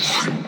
Yes.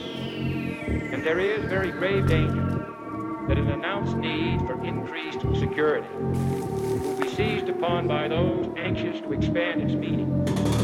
And there is very grave danger that an announced need for increased security will be seized upon by those anxious to expand its meaning.